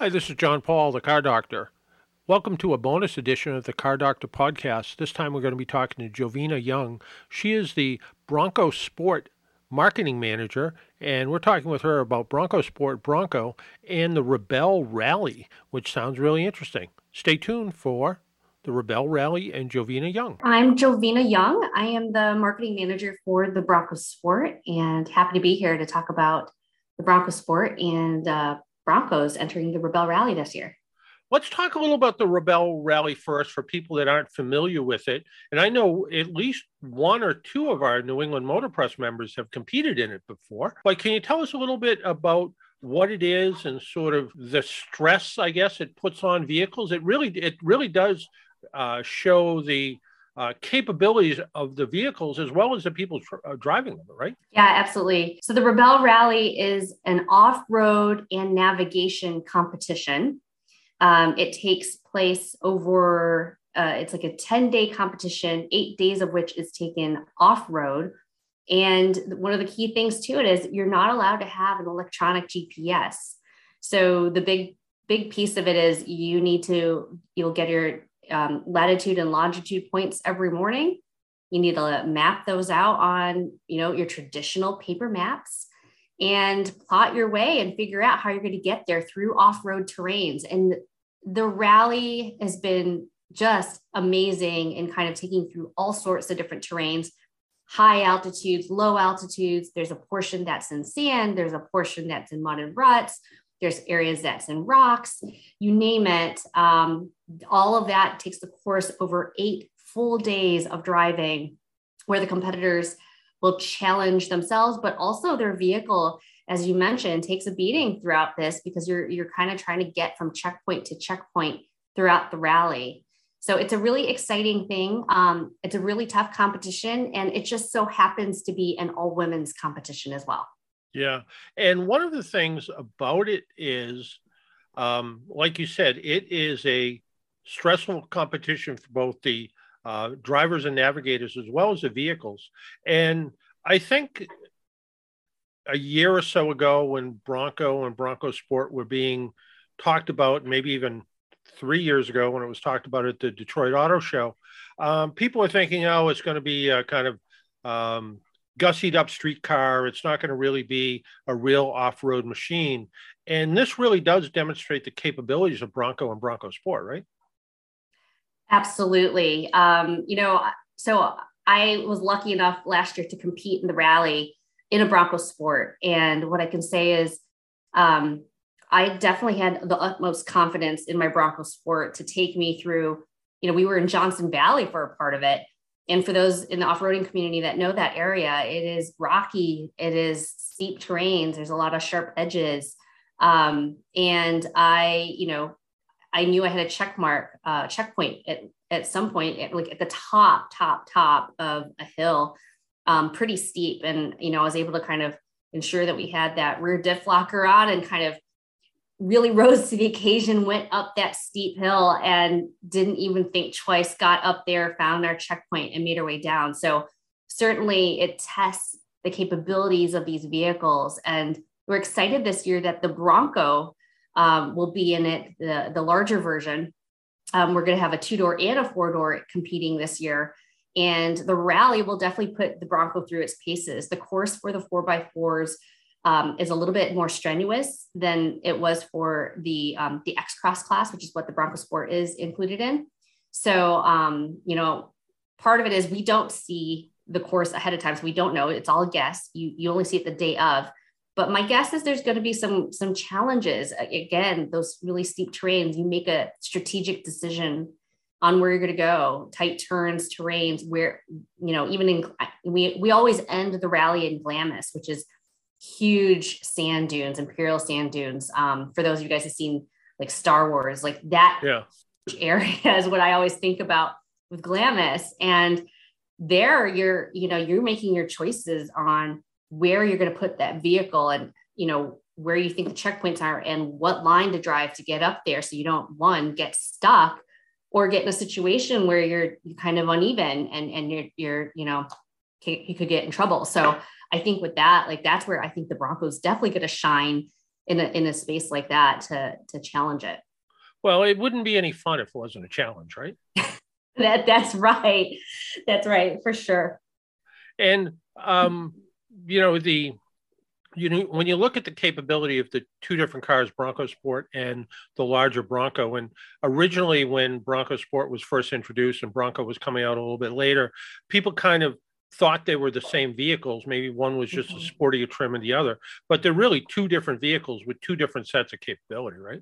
Hi, this is John Paul, the car doctor. Welcome to a bonus edition of the Car Doctor podcast. This time we're going to be talking to Jovina Young. She is the Bronco Sport marketing manager, and we're talking with her about Bronco Sport Bronco and the Rebelle Rally, which sounds really interesting. Stay tuned for the Rebelle Rally and Jovina Young. I'm Jovina Young. I am the marketing manager for the Bronco Sport and happy to be here to talk about the Bronco Sport and uh, Broncos entering the Rebelle Rally this year. Let's talk a little about the Rebelle Rally first for people that aren't familiar with it. And I know at least one or two of our New England Motor Press members have competed in it before. But can you tell us a little bit about what it is and sort of the stress, I guess, it puts on vehicles? It really, it really does uh, show the uh, capabilities of the vehicles as well as the people tr- uh, driving them, right? Yeah, absolutely. So the Rebelle Rally is an off road and navigation competition. Um, it takes place over, uh, it's like a 10 day competition, eight days of which is taken off road. And one of the key things to it is you're not allowed to have an electronic GPS. So the big, big piece of it is you need to, you'll get your um, latitude and longitude points every morning. You need to map those out on, you know, your traditional paper maps and plot your way and figure out how you're going to get there through off-road terrains. And the rally has been just amazing in kind of taking through all sorts of different terrains, high altitudes, low altitudes. There's a portion that's in sand, there's a portion that's in mud and ruts, there's areas that's in rocks, you name it. Um, all of that takes the course over eight full days of driving where the competitors will challenge themselves, but also their vehicle, as you mentioned, takes a beating throughout this because you're you're kind of trying to get from checkpoint to checkpoint throughout the rally. So it's a really exciting thing. Um, it's a really tough competition, and it just so happens to be an all women's competition as well. Yeah. And one of the things about it is, um, like you said, it is a stressful competition for both the uh, drivers and navigators as well as the vehicles. And I think a year or so ago, when Bronco and Bronco Sport were being talked about, maybe even three years ago when it was talked about at the Detroit Auto Show, um, people were thinking, oh, it's going to be a kind of um, gussied up street car. It's not going to really be a real off road machine. And this really does demonstrate the capabilities of Bronco and Bronco Sport, right? Absolutely. Um, you know, so I was lucky enough last year to compete in the rally in a Bronco Sport. And what I can say is, um, I definitely had the utmost confidence in my Bronco Sport to take me through. You know, we were in Johnson Valley for a part of it, and for those in the off-roading community that know that area, it is rocky, it is steep terrains, there's a lot of sharp edges. Um, and I, you know, I knew I had a check mark, uh, checkpoint at, at some point, at, like at the top, top, top of a hill, um, pretty steep. And, you know, I was able to kind of ensure that we had that rear diff locker on and kind of really rose to the occasion, went up that steep hill and didn't even think twice, got up there, found our checkpoint and made our way down. So certainly it tests the capabilities of these vehicles. And we're excited this year that the Bronco um, will be in it, the, the larger version. Um, we're going to have a two door and a four door competing this year. And the rally will definitely put the Bronco through its paces. The course for the four by fours um, is a little bit more strenuous than it was for the um, the X Cross class, which is what the Bronco Sport is included in. So, um, you know, part of it is we don't see the course ahead of time, so we don't know. It's all a guess. You you only see it the day of. But my guess is there's going to be some some challenges. Again, those really steep terrains. You make a strategic decision on where you're going to go, tight turns, terrains. Where you know, even in we we always end the rally in Glamis, which is huge sand dunes, imperial sand dunes. Um, for those of you guys have seen like Star Wars, like that yeah. area is what I always think about with Glamis. And there you're, you know, you're making your choices on where you're going to put that vehicle and, you know, where you think the checkpoints are and what line to drive to get up there. So you don't one get stuck or get in a situation where you're kind of uneven and, and you're, you're, you know, you could get in trouble. So I think with that, like that's where I think the Broncos definitely going to shine in a in a space like that to to challenge it. Well, it wouldn't be any fun if it wasn't a challenge, right? that that's right. That's right for sure. And um, you know the you know when you look at the capability of the two different cars bronco sport and the larger bronco and originally when bronco sport was first introduced and bronco was coming out a little bit later people kind of thought they were the same vehicles. Maybe one was just mm-hmm. a sportier trim than the other but they're really two different vehicles with two different sets of capability right?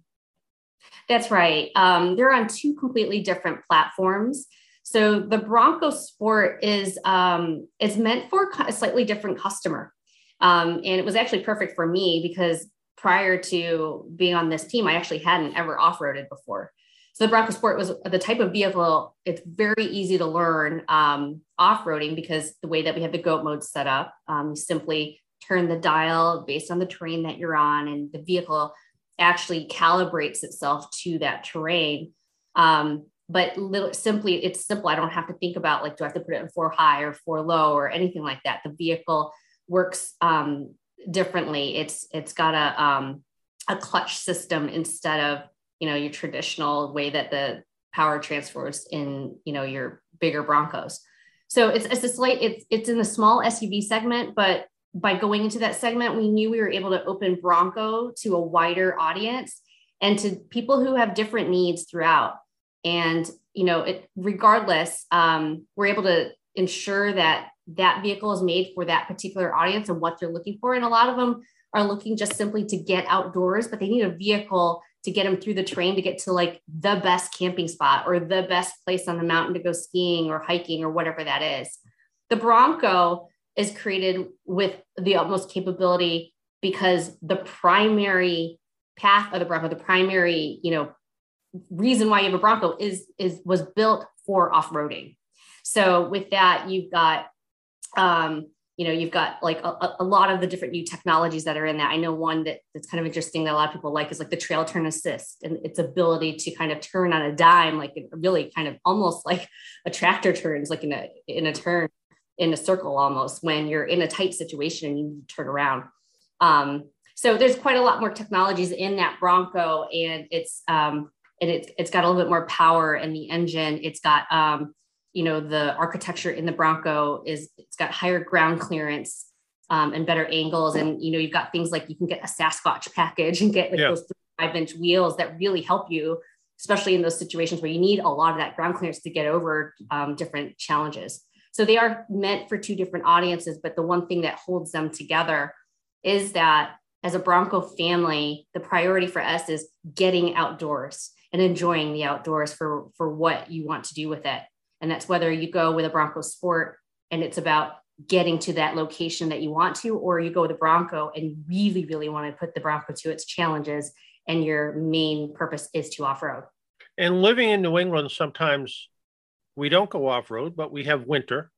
That's right. Um, they're on two completely different platforms so the bronco sport is um, is meant for a slightly different customer um, and it was actually perfect for me because prior to being on this team, I actually hadn't ever off roaded before. So the Bronco Sport was the type of vehicle, it's very easy to learn um, off roading because the way that we have the GOAT mode set up, um, you simply turn the dial based on the terrain that you're on, and the vehicle actually calibrates itself to that terrain. Um, but little, simply, it's simple. I don't have to think about like, do I have to put it in four high or four low or anything like that. The vehicle works um, differently. It's it's got a um, a clutch system instead of you know your traditional way that the power transfers in you know your bigger Broncos. So it's it's a slight it's it's in the small SUV segment, but by going into that segment, we knew we were able to open Bronco to a wider audience and to people who have different needs throughout. And you know, it regardless, um, we're able to ensure that that vehicle is made for that particular audience and what they're looking for. And a lot of them are looking just simply to get outdoors, but they need a vehicle to get them through the terrain to get to like the best camping spot or the best place on the mountain to go skiing or hiking or whatever that is. The Bronco is created with the utmost capability because the primary path of the Bronco, the primary, you know, reason why you have a Bronco is is was built for off-roading. So with that, you've got um, you know, you've got like a, a, lot of the different new technologies that are in that. I know one that, that's kind of interesting that a lot of people like is like the trail turn assist and its ability to kind of turn on a dime, like really kind of almost like a tractor turns, like in a in a turn in a circle almost when you're in a tight situation and you need to turn around. Um, so there's quite a lot more technologies in that Bronco, and it's um, and it's it's got a little bit more power in the engine. It's got um, you know the architecture in the Bronco is it's got higher ground clearance um, and better angles, and you know you've got things like you can get a Sasquatch package and get like yeah. those five inch wheels that really help you, especially in those situations where you need a lot of that ground clearance to get over um, different challenges. So they are meant for two different audiences, but the one thing that holds them together is that as a Bronco family, the priority for us is getting outdoors and enjoying the outdoors for for what you want to do with it. And that's whether you go with a Bronco Sport and it's about getting to that location that you want to, or you go with a Bronco and really, really want to put the Bronco to its challenges and your main purpose is to off road. And living in New England, sometimes we don't go off road, but we have winter.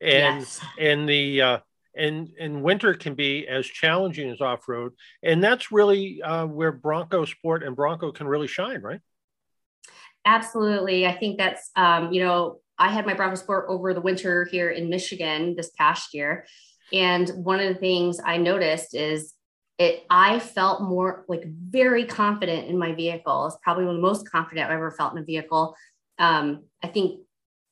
And yes. and the uh, and and winter can be as challenging as off road, and that's really uh, where Bronco Sport and Bronco can really shine, right? Absolutely. I think that's, um, you know, I had my Bronco Sport over the winter here in Michigan this past year. And one of the things I noticed is it, I felt more like very confident in my vehicle. It's probably one of the most confident I've ever felt in a vehicle. Um, I think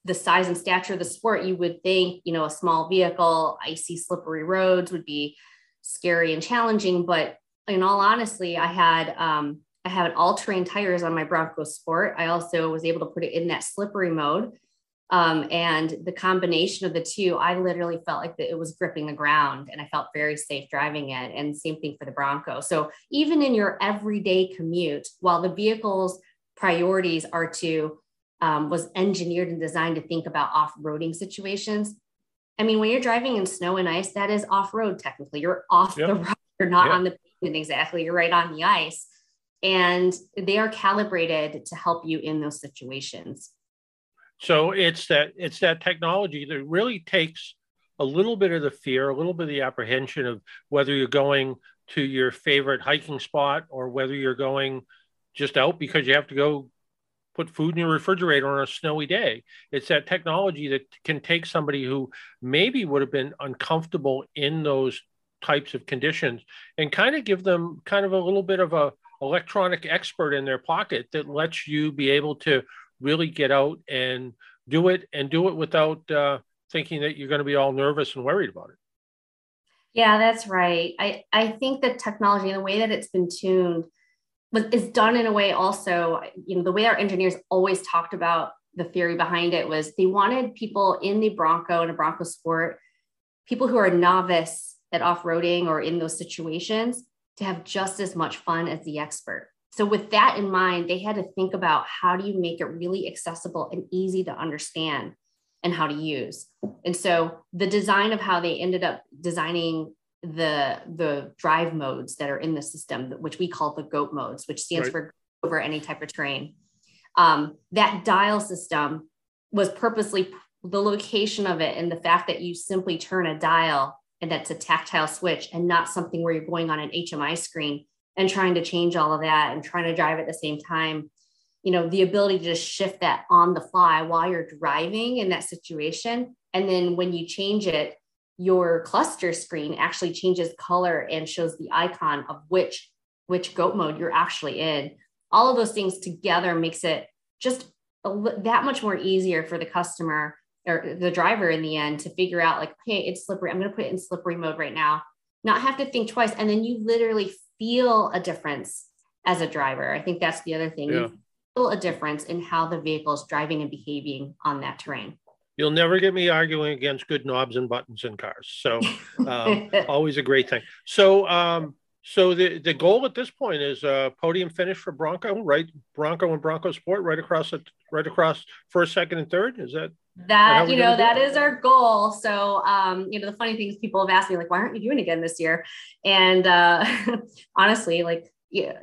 the size and stature of the sport, you would think, you know, a small vehicle, icy, slippery roads would be scary and challenging. But in all honesty, I had um, I have an all-terrain tires on my Bronco Sport. I also was able to put it in that slippery mode. Um, and the combination of the two, I literally felt like that it was gripping the ground and I felt very safe driving it. And same thing for the Bronco. So even in your everyday commute, while the vehicle's priorities are to um, was engineered and designed to think about off-roading situations. I mean, when you're driving in snow and ice, that is off-road technically. You're off yep. the road. You're not yep. on the pavement exactly. You're right on the ice and they are calibrated to help you in those situations so it's that it's that technology that really takes a little bit of the fear a little bit of the apprehension of whether you're going to your favorite hiking spot or whether you're going just out because you have to go put food in your refrigerator on a snowy day. It's that technology that can take somebody who maybe would have been uncomfortable in those types of conditions and kind of give them kind of a little bit of a electronic expert in their pocket that lets you be able to really get out and do it and do it without uh, thinking that you're going to be all nervous and worried about it. Yeah, that's right. I, I think that technology the way that it's been tuned is done in a way also, you know, the way our engineers always talked about the theory behind it was they wanted people in the Bronco and a Bronco sport, people who are novice at off-roading or in those situations to have just as much fun as the expert. So, with that in mind, they had to think about how do you make it really accessible and easy to understand and how to use. And so, the design of how they ended up designing the the drive modes that are in the system, which we call the GOAT modes, which stands right. for over any type of terrain. Um, that dial system was purposely the location of it and the fact that you simply turn a dial and that's a tactile switch and not something where you're going on an HMI screen and trying to change all of that and trying to drive at the same time. You know, the ability to just shift that on the fly while you're driving in that situation. And then when you change it, your cluster screen actually changes color and shows the icon of which which goat mode you're actually in. All of those things together makes it just a, that much more easier for the customer or the driver in the end to figure out like, hey, it's slippery. I'm going to put it in slippery mode right now. Not have to think twice. And then you literally feel a difference as a driver. I think that's the other thing. Yeah. You feel a difference in how the vehicle is driving and behaving on that terrain. You'll never get me arguing against good knobs and buttons in cars. So um, always a great thing. So um, so the, the goal at this point is a podium finish for Bronco, right? Bronco and Bronco Sport, right across it, right across first, second, and third. Is that that you know that is our goal? So um, you know the funny thing is people have asked me like, why aren't you doing again this year? And uh, honestly, like yeah,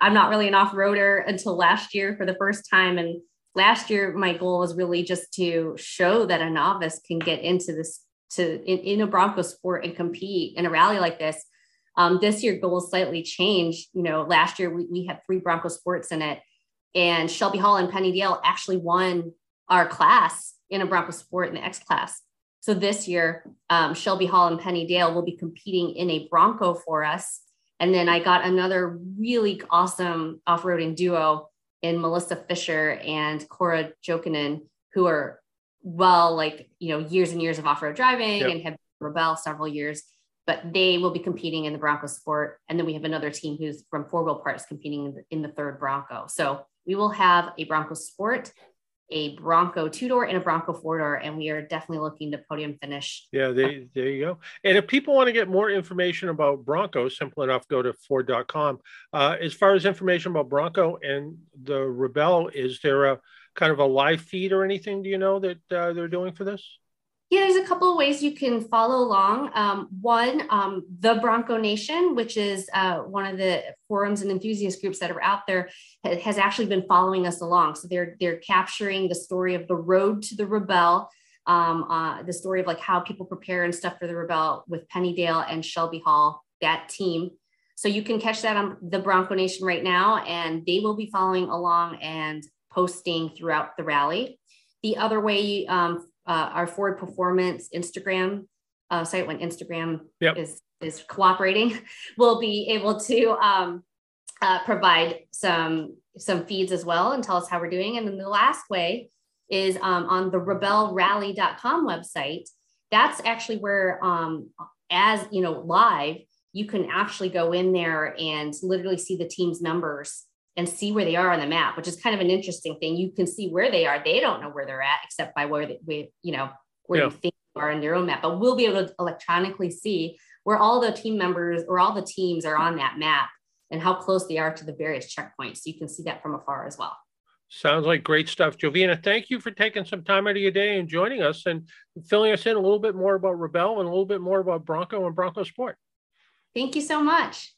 I'm not really an off roader until last year for the first time, and last year my goal was really just to show that a novice can get into this to in, in a Bronco sport and compete in a rally like this um, this year goals slightly changed. You know, last year we, we had three Bronco sports in it, and Shelby Hall and Penny Dale actually won our class in a Bronco sport in the X class. So this year, um, Shelby Hall and Penny Dale will be competing in a Bronco for us. And then I got another really awesome off-roading duo in Melissa Fisher and Cora Jokinen, who are well, like, you know, years and years of off-road driving yep. and have rebel several years but they will be competing in the Bronco sport. And then we have another team who's from four wheel parts competing in the, in the third Bronco. So we will have a Bronco sport, a Bronco two door, and a Bronco four door. And we are definitely looking to podium finish. Yeah, they, there you go. And if people want to get more information about Bronco, simple enough, go to Ford.com. Uh, as far as information about Bronco and the Rebelle, is there a kind of a live feed or anything? Do you know that uh, they're doing for this? Yeah, there's a couple of ways you can follow along. Um, one, um, the Bronco Nation, which is uh, one of the forums and enthusiast groups that are out there, has actually been following us along. So they're they're capturing the story of the road to the Rebelle, um, uh, the story of like how people prepare and stuff for the Rebelle with Penny Dale and Shelby Hall, that team. So you can catch that on the Bronco Nation right now, and they will be following along and posting throughout the rally. The other way um, uh, our Ford Performance Instagram uh, site when Instagram yep. is is cooperating, we'll be able to um, uh, provide some some feeds as well and tell us how we're doing. And then the last way is um, on the rebellerally.com website. That's actually where, um, as you know, live, you can actually go in there and literally see the team's numbers and see where they are on the map, which is kind of an interesting thing. You can see where they are. They don't know where they're at except by where they, you know, where yeah. you think they are in their own map. But we'll be able to electronically see where all the team members or all the teams are on that map and how close they are to the various checkpoints. So you can see that from afar as well. Sounds like great stuff. Jovina, thank you for taking some time out of your day and joining us and filling us in a little bit more about Rebelle and a little bit more about Bronco and Bronco Sport. Thank you so much.